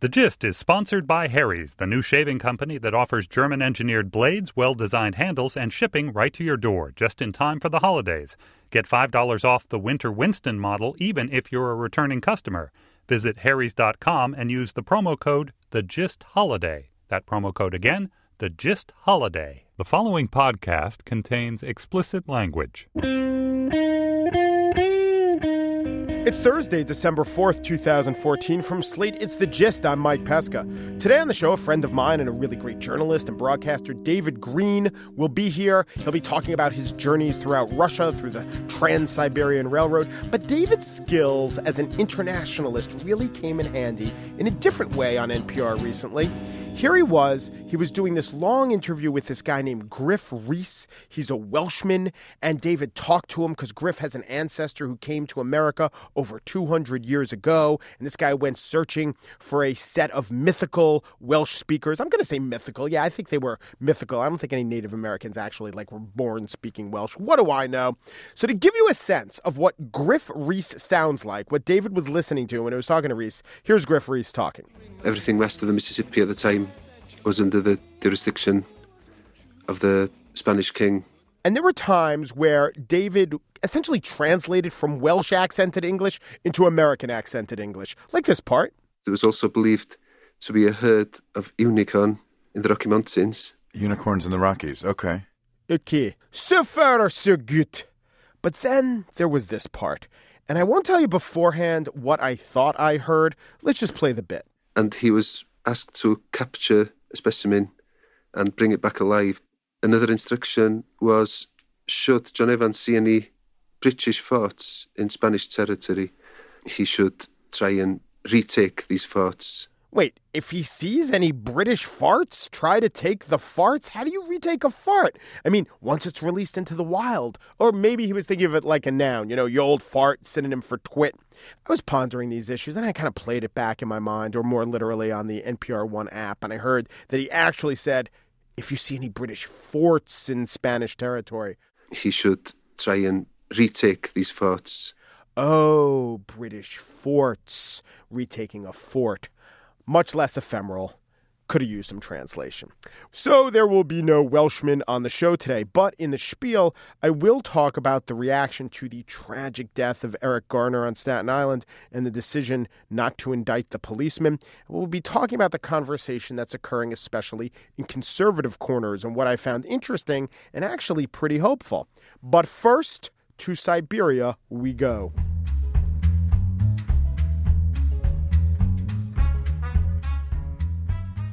The Gist is sponsored by Harry's, the new shaving company that offers German engineered blades, well designed handles, and shipping right to your door just in time for the holidays. Get $5 off the Winter Winston model even if you're a returning customer. Visit Harry's.com and use the promo code The Gist Holiday. That promo code again, The Gist Holiday. The following podcast contains explicit language. It's Thursday, December 4th, 2014. From Slate, it's The Gist. I'm Mike Pesca. Today on the show, a friend of mine and a really great journalist and broadcaster, David Greene, will be here. He'll be talking about his journeys throughout Russia through the Trans Siberian Railroad. But David's skills as an internationalist really came in handy in a different way on NPR recently. Here he was. He was doing this long interview with this guy named Griff Rhys. He's a Welshman. And David talked to him because Griff has an ancestor who came to America over 200 years ago. And this guy went searching for a set of mythical Welsh speakers. I'm going to say mythical. Yeah, I think they were mythical. I don't think any Native Americans actually like were born speaking Welsh. What do I know? So to give you a sense of what Griff Rhys sounds like, what David was listening to when he was talking to Rhys, here's Griff Rhys talking. Everything west of the Mississippi at the time was under the jurisdiction of the Spanish king. And there were times where David essentially translated from Welsh accented English into American accented English, like this part. There was also believed to be a herd of unicorn in the Rocky Mountains. Unicorns in the Rockies. Okay. Okay. So far, so good. But then there was this part. And I won't tell you beforehand what I thought I heard. Let's just play the bit. And he was asked to capture a specimen and bring it back alive. Another instruction was should John Evans see any British forts in Spanish territory, he should try and retake these forts. Wait, if he sees any British farts, try to take the farts? How do you retake a fart? I mean, once it's released into the wild. Or maybe he was thinking of it like a noun, you know, you old fart, synonym for twit. I was pondering these issues and I kind of played it back in my mind, or more literally on the NPR One app, and I heard that he actually said, if you see any British forts in Spanish territory, he should try and retake these forts. Oh, British forts, retaking a fort much less ephemeral. Could have used some translation. So there will be no Welshman on the show today, but in the spiel, I will talk about the reaction to the tragic death of Eric Garner on Staten Island and the decision not to indict the policeman. We'll be talking about the conversation that's occurring, especially in conservative corners, and what I found interesting and actually pretty hopeful. But first, to Siberia we go.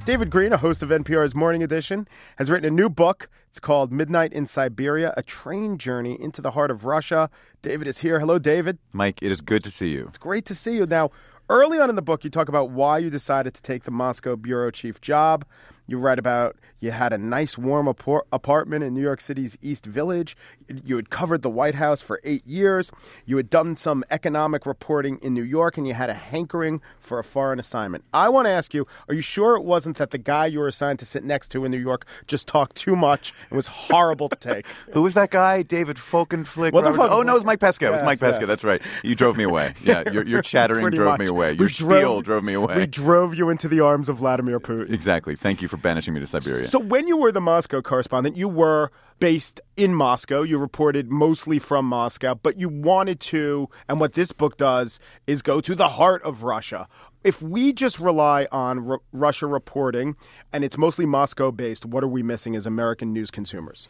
David Greene, a host of NPR's Morning Edition, has written a new book. It's called Midnight in Siberia A Train Journey into the Heart of Russia. David is here. Hello, David. Mike, it is good to see you. It's great to see you. Now, early on in the book, you talk about why you decided to take the Moscow bureau chief job. You write about you had a nice warm apartment in New York City's East Village. You had covered the White House for eight years. You had done some economic reporting in New York, and you had a hankering for a foreign assignment. I want to ask you: Are you sure it wasn't that the guy you were assigned to sit next to in New York just talked too much and was horrible to take? Who was that guy? David Folkenflik? oh no, it was Mike Pesca. It was Mike Pesca. Yes. That's right. You drove me away. Yeah, your, your chattering drove much. me away. Your we spiel drove, drove me away. We drove you into the arms of Vladimir Putin. Exactly. Thank you for banishing me to Siberia. So when you were the Moscow correspondent, you were based in Moscow. You reported mostly from Moscow, but you wanted to, and what this book does is go to the heart of Russia. If we just rely on R- Russia reporting and it's mostly Moscow based, what are we missing as American news consumers?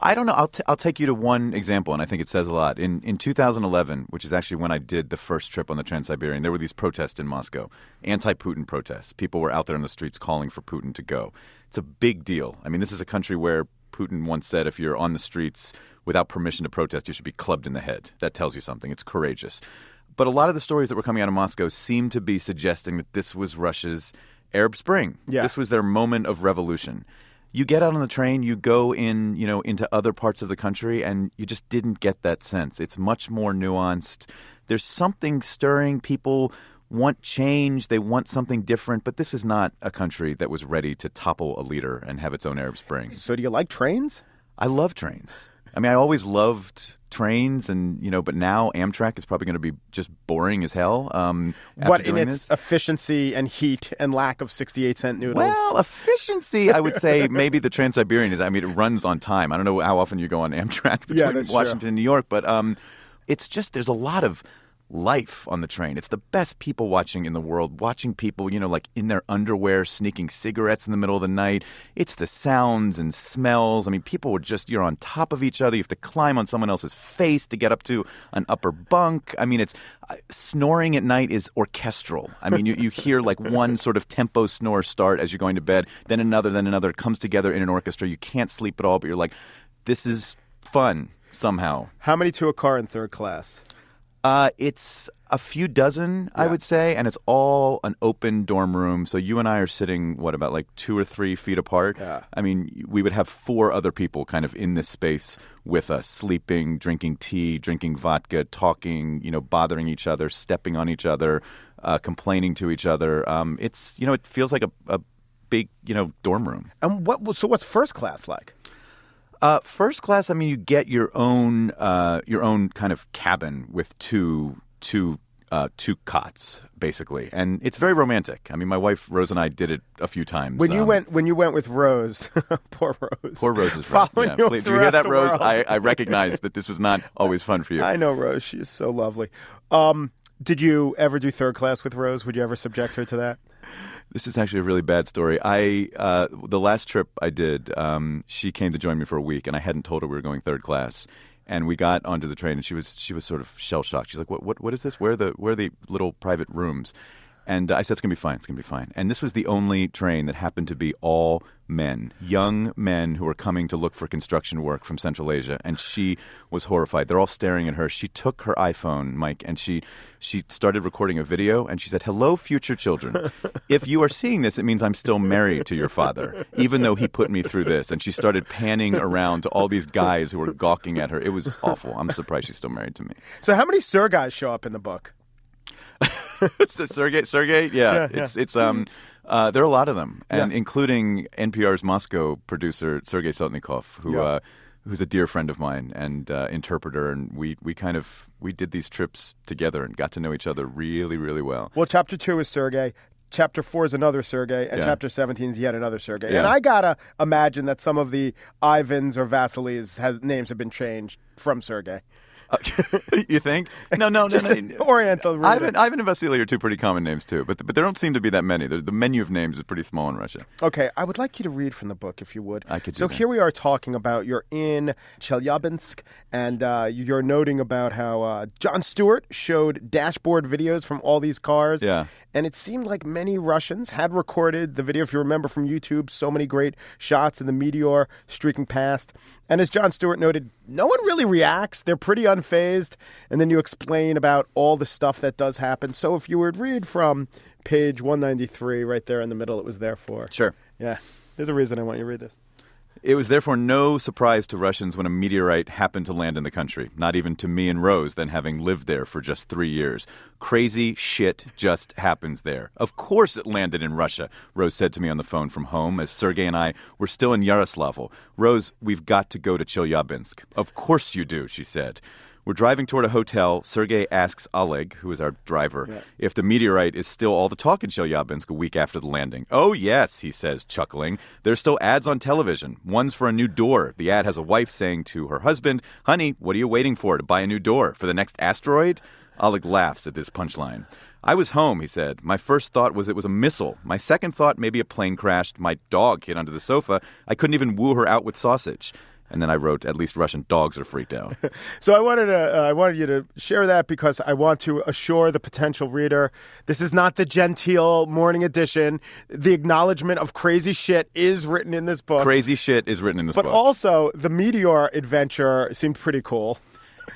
I don't know. I'll, t- I'll take you to one example, and I think it says a lot. In in 2011, which is actually when I did the first trip on the Trans Siberian, there were these protests in Moscow, anti-Putin protests. People were out there in the streets calling for Putin to go. It's a big deal. I mean, this is a country where Putin once said, if you're on the streets without permission to protest, you should be clubbed in the head. That tells you something. It's courageous. But a lot of the stories that were coming out of Moscow seemed to be suggesting that this was Russia's Arab Spring. Yeah. This was their moment of revolution you get out on the train, you go in, you know, into other parts of the country, and you just didn't get that sense. It's much more nuanced. There's something stirring. People want change. They want something different. But this is not a country that was ready to topple a leader and have its own Arab Spring. So, do you like trains? I love trains. I mean, I always loved trains and you know but now amtrak is probably going to be just boring as hell um What in its this. efficiency and heat and lack of 68 cent noodles? well efficiency i would say maybe the trans-siberian is i mean it runs on time i don't know how often you go on amtrak between Yeah, that's true. washington and new york but um it's just there's a lot of life on the train. It's the best people watching in the world, watching people, you know, like in their underwear, sneaking cigarettes in the middle of the night. It's the sounds and smells. I mean, people are just, you're on top of each other. You have to climb on someone else's face to get up to an upper bunk. I mean, it's uh, snoring at night is orchestral. I mean, you, you hear like one sort of tempo snore start as you're going to bed, then another, then another. It comes together in an orchestra. You can't sleep at all, but you're like, this is fun somehow. How many to a car in third class? Uh, it's a few dozen, I would say, and it's all an open dorm room. So you and I are sitting, what, about like two or three feet apart? Yeah. I mean, we would have four other people kind of in this space with us, sleeping, drinking tea, drinking vodka, talking, you know, bothering each other, stepping on each other, uh, complaining to each other. Um, it's, you know, it feels like a, a big, you know, dorm room. And what? So what's first class like? Uh, first class, I mean, you get your own uh, your own kind of cabin with two two uh, two cots, basically, and it's very romantic. I mean, my wife Rose and I did it a few times. When you Um, went when you went with Rose, poor Rose. poor Rose's friend. Yeah, you please, do you hear that, Rose? I, I recognize that this was not always fun for you. I know Rose. She is so lovely. Um, did you ever do third class with Rose? Would you ever subject her to that? This is actually a really bad story. I uh, the last trip I did, um, she came to join me for a week, and I hadn't told her we were going third class. And we got onto the train, and she was she was sort of shell shocked. She's like, "What what what is this? Where are the where are the little private rooms?" And I said, "It's gonna be fine. It's gonna be fine." And this was the only train that happened to be all men, young men who were coming to look for construction work from Central Asia. And she was horrified. They're all staring at her. She took her iPhone, Mike, and she she started recording a video. And she said, "Hello, future children. if you are seeing this, it means I'm still married to your father, even though he put me through this." And she started panning around to all these guys who were gawking at her. It was awful. I'm surprised she's still married to me. So how many Sergeys show up in the book? it's the Sergey. Sergey, yeah, Yeah, it's it's um, uh, there are a lot of them, and Yeah. including NPR's Moscow producer Sergei Sotnikov, who. Yeah. Uh, Who's a dear friend of mine and uh, interpreter, and we, we kind of we did these trips together and got to know each other really really well. Well, chapter two is Sergey. Chapter four is another Sergey, and Yeah. chapter seventeen is yet another Sergey. Yeah. And I gotta imagine that some of the Ivans or Vasilis has names have been changed from Sergey. you think? No, no, no, Just no. to orient the reader. Ivan, Ivan and Vasily are two pretty common names too, but but there don't seem to be that many. The, the menu of names is pretty small in Russia. Okay, I would like you to read from the book if you would. I could do So that. here we are talking about you're in Chelyabinsk, and uh, you're noting about how uh, Jon Stewart showed dashboard videos from all these cars. Yeah. And it seemed like many Russians had recorded the video, if you remember from YouTube, so many great shots of the meteor streaking past. And as Jon Stewart noted, no one really reacts. They're pretty unfazed. And then you explain about all the stuff that does happen. So if you would read from page 193, right there in the middle, it was there for. Sure. Yeah, there's a reason I want you to read this. It was therefore no surprise to Russians when a meteorite happened to land in the country, not even to me and Rose, then having lived there for just three years. Crazy shit just happens there. Of course it landed in Russia, Rose said to me on the phone from home as Sergei and I were still in Yaroslavl. Rose, we've got to go to Chelyabinsk. Of course you do, she said. We're driving toward a hotel. Sergei asks Oleg, who is our driver, if the meteorite is still all the talk in Chelyabinsk a week after the landing. Oh, yes, he says, chuckling. There's still ads on television. One's for a new door. The ad has a wife saying to her husband, Honey, what are you waiting for to buy a new door? For the next asteroid? Oleg laughs at this punchline. I was home, he said. My first thought was it was a missile. My second thought, maybe a plane crashed. My dog hid under the sofa. I couldn't even woo her out with sausage. And then I wrote, at least Russian dogs are freaked out. So I wanted to, uh, I wanted you to share that because I want to assure the potential reader this is not the genteel morning edition. The acknowledgement of crazy shit is written in this book. Crazy shit is written in this but book. But also, the meteor adventure seemed pretty cool.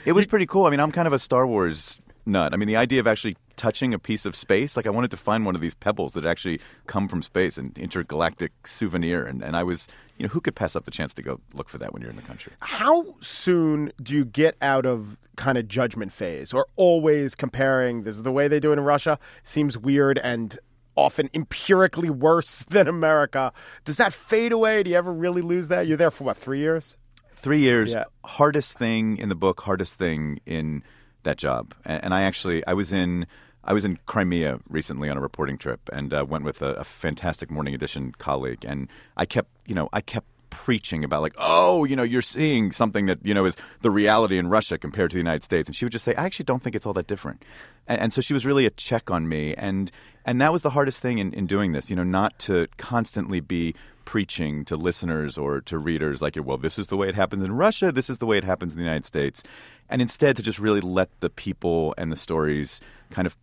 it was pretty cool. I mean, I'm kind of a Star Wars nut. I mean, the idea of actually touching a piece of space, like I wanted to find one of these pebbles that actually come from space, an intergalactic souvenir. And, and I was, you know, who could pass up the chance to go look for that when you're in the country? How soon do you get out of kind of judgment phase or always comparing this is the way they do it in Russia seems weird and often empirically worse than America. Does that fade away? Do you ever really lose that? You're there for what, three years? Three years, Yeah. hardest thing in the book, hardest thing in that job. And, and I actually, I was in, I was in Crimea recently on a reporting trip, and uh, went with a, a fantastic Morning Edition colleague, and I kept, you know, I kept preaching about like, oh, you know, you're seeing something that you know is the reality in Russia compared to the United States, and she would just say, I actually don't think it's all that different, and, and so she was really a check on me, and and that was the hardest thing in, in doing this, you know, not to constantly be preaching to listeners or to readers like, well, this is the way it happens in Russia, this is the way it happens in the United States, and instead to just really let the people and the stories kind of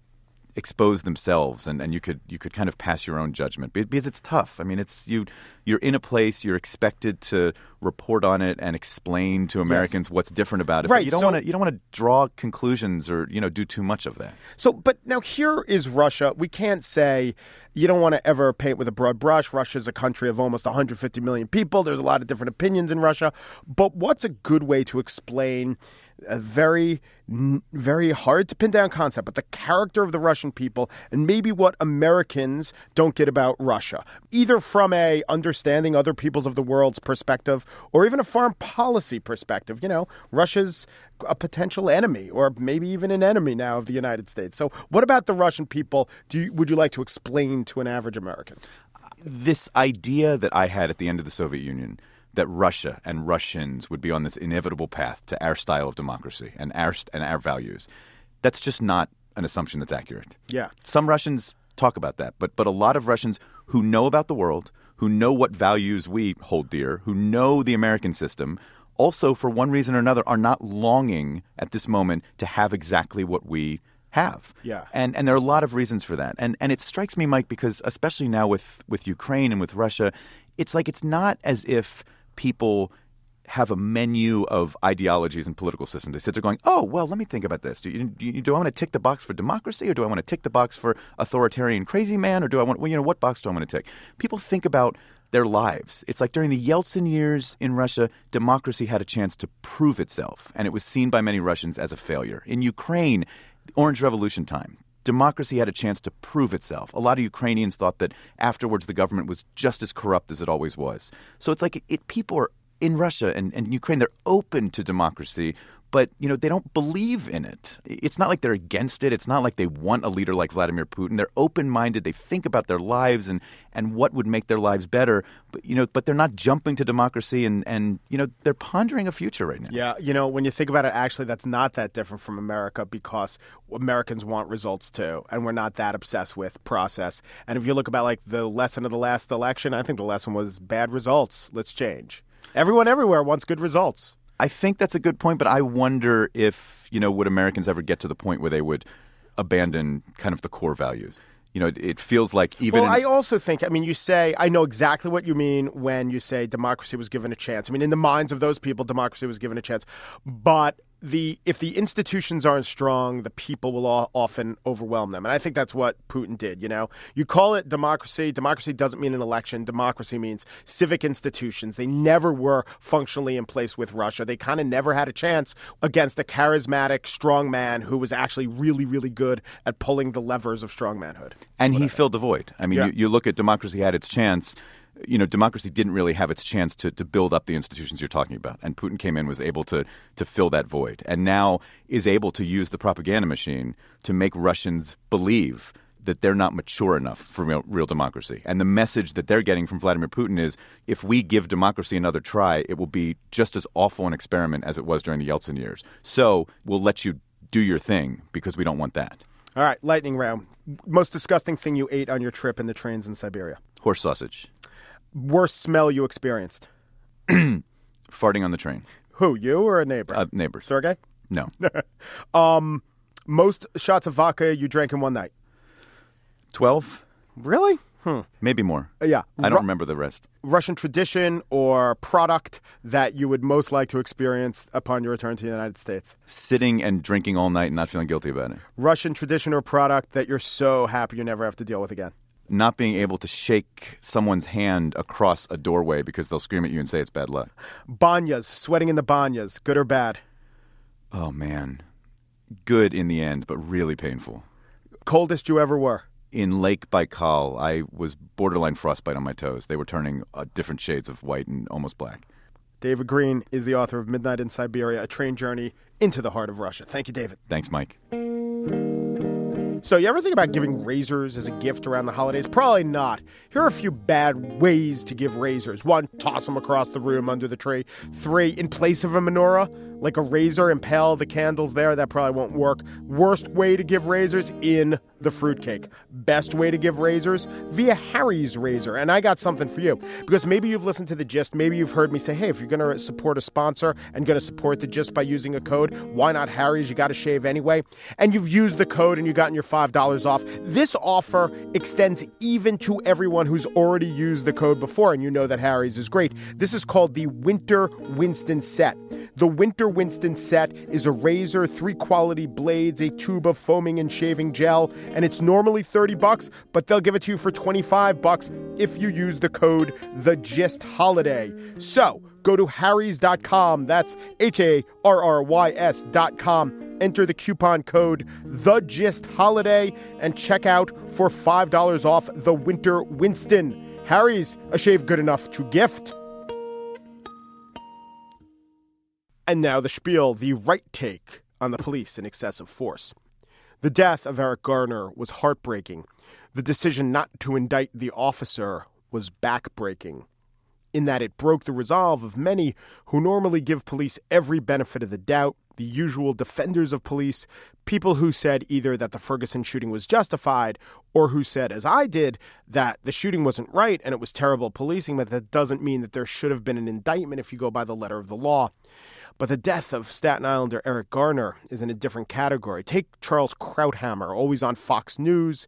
expose themselves and, and you could you could kind of pass your own judgment because it's tough. I mean it's you you're in a place you're expected to report on it and explain to Americans what's different about it. Right, But you don't so- want to you don't want to draw conclusions or you know do too much of that. So, but now here is Russia. We can't say you don't want to ever paint with a broad brush. Russia's a country of almost 150 million people. There's a lot of different opinions in Russia. But what's a good way to explain a very, very hard to pin down concept, but the character of the Russian people and maybe what Americans don't get about Russia, either from a understanding other peoples of the world's perspective or even a foreign policy perspective. You know, Russia's a potential enemy or maybe even an enemy now of the United States. So, what about the Russian people? Do you, would you like to explain to an average American? this idea that I had at the end of the Soviet Union that Russia and Russians would be on this inevitable path to our style of democracy and our and our values. That's just not an assumption that's accurate. Yeah. Some Russians talk about that, but but a lot of Russians who know about the world, who know what values we hold dear, who know the American system, also for one reason or another are not longing at this moment to have exactly what we have. Yeah. And and there are a lot of reasons for that. And and it strikes me, Mike, because especially now with with Ukraine and with Russia, it's like it's not as if people have a menu of ideologies and political systems. They sit there going, "Oh, well, let me think about this. Do, you, do, do I want to tick the box for democracy, or do I want to tick the box for authoritarian crazy man, or do I want, well, you know, what box do I want to tick?" People think about their lives. It's like during the Yeltsin years in Russia, democracy had a chance to prove itself, and it was seen by many Russians as a failure. In Ukraine, Orange Revolution time, democracy had a chance to prove itself. A lot of Ukrainians thought that afterwards the government was just as corrupt as it always was. So it's like it, people are in Russia and, and Ukraine, they're open to democracy, but you know they don't believe in it. It's not like they're against it. It's not like they want a leader like Vladimir Putin. They're open-minded. They think about their lives and, and what would make their lives better. But you know, but they're not jumping to democracy and, and you know they're pondering a future right now. Yeah, you know, when you think about it, actually, that's not that different from America because Americans want results too, and we're not that obsessed with process. And if you look about like the lesson of the last election, I think the lesson was bad results. Let's change. Everyone everywhere wants good results. I think that's a good point, but I wonder if you know would Americans ever get to the point where they would abandon kind of the core values. You know, it, it feels like even Well, in- I also think, I mean, you say, I know exactly what you mean when you say democracy was given a chance. I mean, in the minds of those people, democracy was given a chance. But the if the institutions aren't strong, the people will all, often overwhelm them. And I think that's what Putin did, you know? You call it democracy. Democracy doesn't mean an election. Democracy means civic institutions. They never were functionally in place with Russia. They kind of never had a chance against a charismatic strong man who was actually really, really good at pulling the levers of strongmanhood. and he filled the void. I mean, Yeah. you, you look at democracy had its chance. You know, democracy didn't really have its chance to, to build up the institutions you're talking about. And Putin came in, was able to to fill that void, and now is able to use the propaganda machine to make Russians believe that they're not mature enough for real, real democracy. And the message that they're getting from Vladimir Putin is if we give democracy another try, it will be just as awful an experiment as it was during the Yeltsin years. So we'll let you do your thing because we don't want that. All right, lightning round. Most disgusting thing you ate on your trip in the trains in Siberia. Horse sausage. Worst smell you experienced. Farting on the train. Who, you or a neighbor? Uh, neighbors. Sergey? No. Most shots of vodka you drank in one night. 12? Really? Hmm. Maybe more. Uh, yeah. I don't Ru- remember the rest. Russian tradition or product that you would most like to experience upon your return to the United States. Sitting and drinking all night and not feeling guilty about it. Russian tradition or product that you're so happy you never have to deal with again. Not being able to shake someone's hand across a doorway because they'll scream at you and say it's bad luck. Banyas, sweating in the banyas, good or bad. Oh, man. Good in the end, but really painful. Coldest you ever were. In Lake Baikal, I was borderline frostbite on my toes. They were turning uh, different shades of white and almost black. David Greene is the author of Midnight in Siberia, a train journey into the heart of Russia. Thank you, David. Thanks, Mike. So, you ever think about giving razors as a gift around the holidays? Probably not. Here are a few bad ways to give razors. One, toss them across the room under the tree. Three, in place of a menorah, like a razor, impale the candles there. That probably won't work. Worst way to give razors in the fruitcake. Best way to give razors via Harry's razor. And I got something for you because maybe you've listened to the gist. Maybe you've heard me say, hey, if you're going to support a sponsor and going to support the gist by using a code, why not Harry's? You got to shave anyway. And you've used the code and you've gotten your $5 off. This offer extends even to everyone who's already used the code before. And you know that Harry's is great. This is called the Winter Winston Set. The Winter Winston set is a razor, three quality blades, a tube of foaming and shaving gel, and it's normally 30 bucks, but they'll give it to you for 25 bucks if you use the code the gist holiday. So, go to harrys.com. That's H A R R Y S.com. Enter the coupon code the gist holiday and check out for $5 off the Winter Winston. Harry's a shave good enough to gift. And now the spiel, the right take on the police and excessive force. The death of Eric Garner was heartbreaking. The decision not to indict the officer was backbreaking, in that it broke the resolve of many who normally give police every benefit of the doubt, the usual defenders of police, people who said either that the Ferguson shooting was justified or who said, as I did, that the shooting wasn't right and it was terrible policing, but that doesn't mean that there should have been an indictment if you go by the letter of the law. But the death of Staten Islander Eric Garner is in a different category. Take Charles Krauthammer, always on Fox News,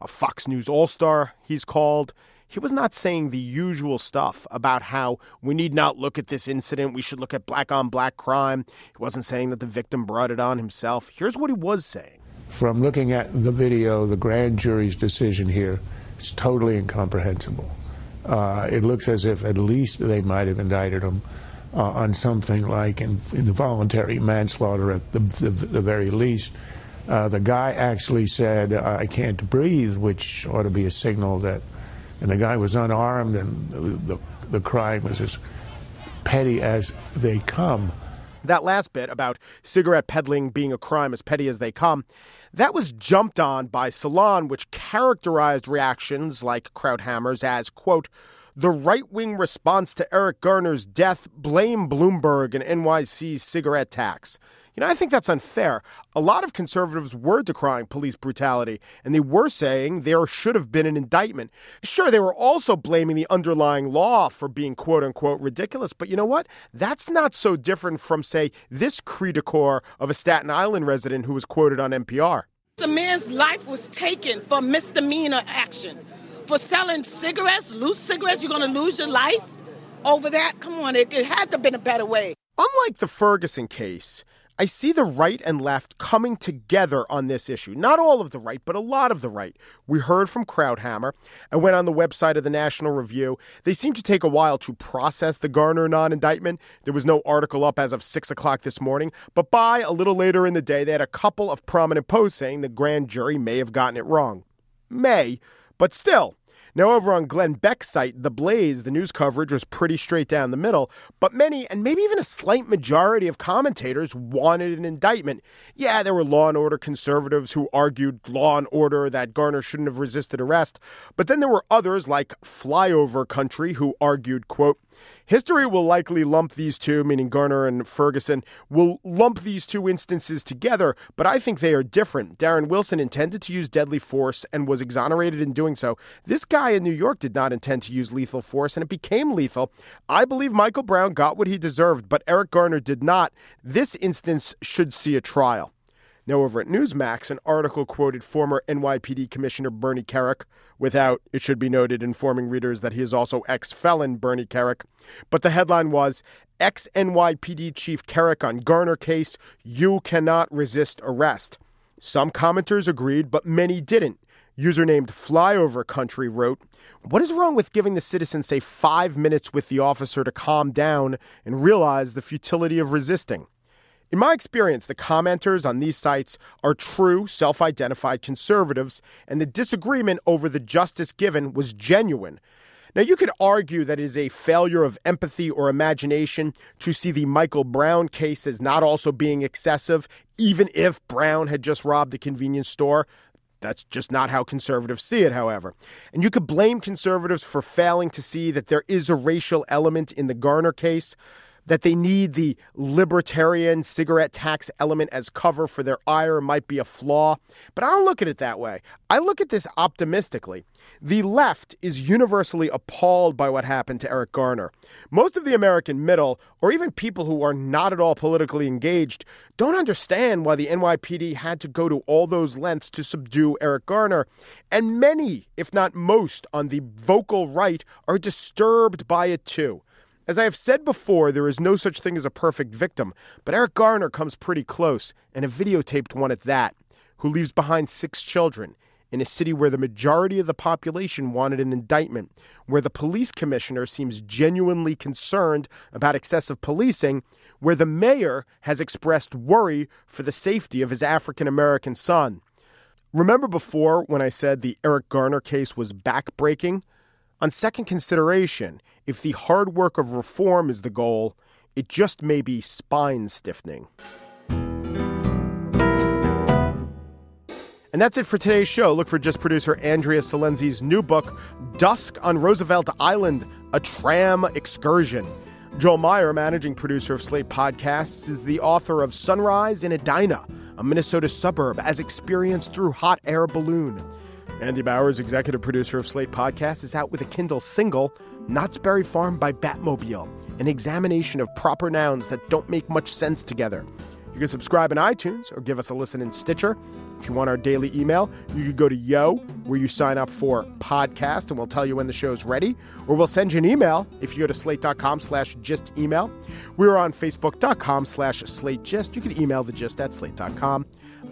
a Fox News All Star, he's called. He was not saying the usual stuff about how we need not look at this incident, we should look at black on black crime. He wasn't saying that the victim brought it on himself. Here's what he was saying. From looking at the video, the grand jury's decision here is totally incomprehensible. Uh, it looks as if at least they might have indicted him uh, on something like in, involuntary manslaughter at the, the, the very least. Uh, the guy actually said, I can't breathe, which ought to be a signal that, and the guy was unarmed and the, the, the crime was as petty as they come. That last bit about cigarette peddling being a crime as petty as they come, that was jumped on by Salon, which characterized reactions like Krauthammer's as, quote, the right wing response to Eric Garner's death blame Bloomberg and NYC's cigarette tax. You know, I think that's unfair. A lot of conservatives were decrying police brutality, and they were saying there should have been an indictment. Sure, they were also blaming the underlying law for being quote unquote ridiculous, but you know what? That's not so different from, say, this cri de coeur of a Staten Island resident who was quoted on NPR. A man's life was taken for misdemeanor action for selling cigarettes, loose cigarettes, you're going to lose your life over that? Come on, it, it had to have been a better way. Unlike the Ferguson case, I see the right and left coming together on this issue. Not all of the right, but a lot of the right. We heard from Krauthammer. I went on the website of the National Review. They seem to take a while to process the Garner non indictment. There was no article up as of 6 o'clock this morning, but by a little later in the day, they had a couple of prominent posts saying the grand jury may have gotten it wrong. May, but still, now, over on Glenn Beck's site, The Blaze, the news coverage was pretty straight down the middle, but many, and maybe even a slight majority of commentators wanted an indictment. Yeah, there were law and order conservatives who argued law and order that Garner shouldn't have resisted arrest, but then there were others like Flyover Country who argued, quote, History will likely lump these two, meaning Garner and Ferguson, will lump these two instances together, but I think they are different. Darren Wilson intended to use deadly force and was exonerated in doing so. This guy in New York did not intend to use lethal force, and it became lethal. I believe Michael Brown got what he deserved, but Eric Garner did not. This instance should see a trial. Now, over at Newsmax, an article quoted former NYPD Commissioner Bernie Kerik, without, it should be noted, informing readers that he is also ex felon Bernie Kerik. But the headline was Ex NYPD Chief Kerik on Garner case, you cannot resist arrest. Some commenters agreed, but many didn't. User named Flyover Country wrote, What is wrong with giving the citizen, say, five minutes with the officer to calm down and realize the futility of resisting? In my experience, the commenters on these sites are true, self identified conservatives, and the disagreement over the justice given was genuine. Now, you could argue that it is a failure of empathy or imagination to see the Michael Brown case as not also being excessive, even if Brown had just robbed a convenience store. That's just not how conservatives see it, however. And you could blame conservatives for failing to see that there is a racial element in the Garner case that they need the libertarian cigarette tax element as cover for their ire might be a flaw. But I don't look at it that way. I look at this optimistically. The left is universally appalled by what happened to Eric Garner. Most of the American middle, or even people who are not at all politically engaged, don't understand why the NYPD had to go to all those lengths to subdue Eric Garner. And many, if not most, on the vocal right are disturbed by it too. As I have said before, there is no such thing as a perfect victim, but Eric Garner comes pretty close, and a videotaped one at that, who leaves behind six children in a city where the majority of the population wanted an indictment, where the police commissioner seems genuinely concerned about excessive policing, where the mayor has expressed worry for the safety of his African American son. Remember before when I said the Eric Garner case was backbreaking? On second consideration, if the hard work of reform is the goal, it just may be spine stiffening. And that's it for today's show. Look for just producer Andrea Silenzi's new book, Dusk on Roosevelt Island A Tram Excursion. Joel Meyer, managing producer of Slate Podcasts, is the author of Sunrise in Edina, a Minnesota suburb as experienced through hot air balloon. Andy Bowers, executive producer of Slate Podcast, is out with a Kindle single, Knott's Berry Farm by Batmobile, an examination of proper nouns that don't make much sense together. You can subscribe in iTunes or give us a listen in Stitcher. If you want our daily email, you can go to Yo, where you sign up for podcast, and we'll tell you when the show's ready. Or we'll send you an email if you go to slate.com slash gist email. We're on facebook.com slash slate gist. You can email the gist at slate.com.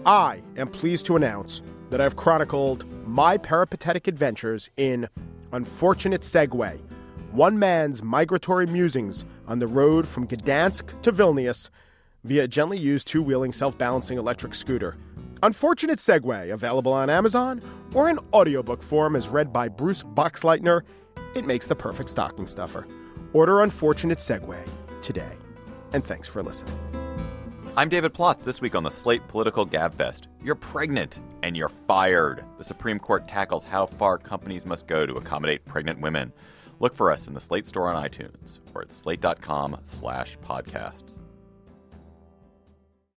I am pleased to announce that I've chronicled my peripatetic adventures in Unfortunate Segue, one man's migratory musings on the road from Gdansk to Vilnius via a gently used two wheeling self balancing electric scooter. Unfortunate Segue, available on Amazon or in audiobook form as read by Bruce Boxleitner. It makes the perfect stocking stuffer. Order Unfortunate Segue today. And thanks for listening. I'm David Plotz. This week on the Slate Political Gabfest, you're pregnant and you're fired. The Supreme Court tackles how far companies must go to accommodate pregnant women. Look for us in the Slate store on iTunes or at slate.com slash podcasts.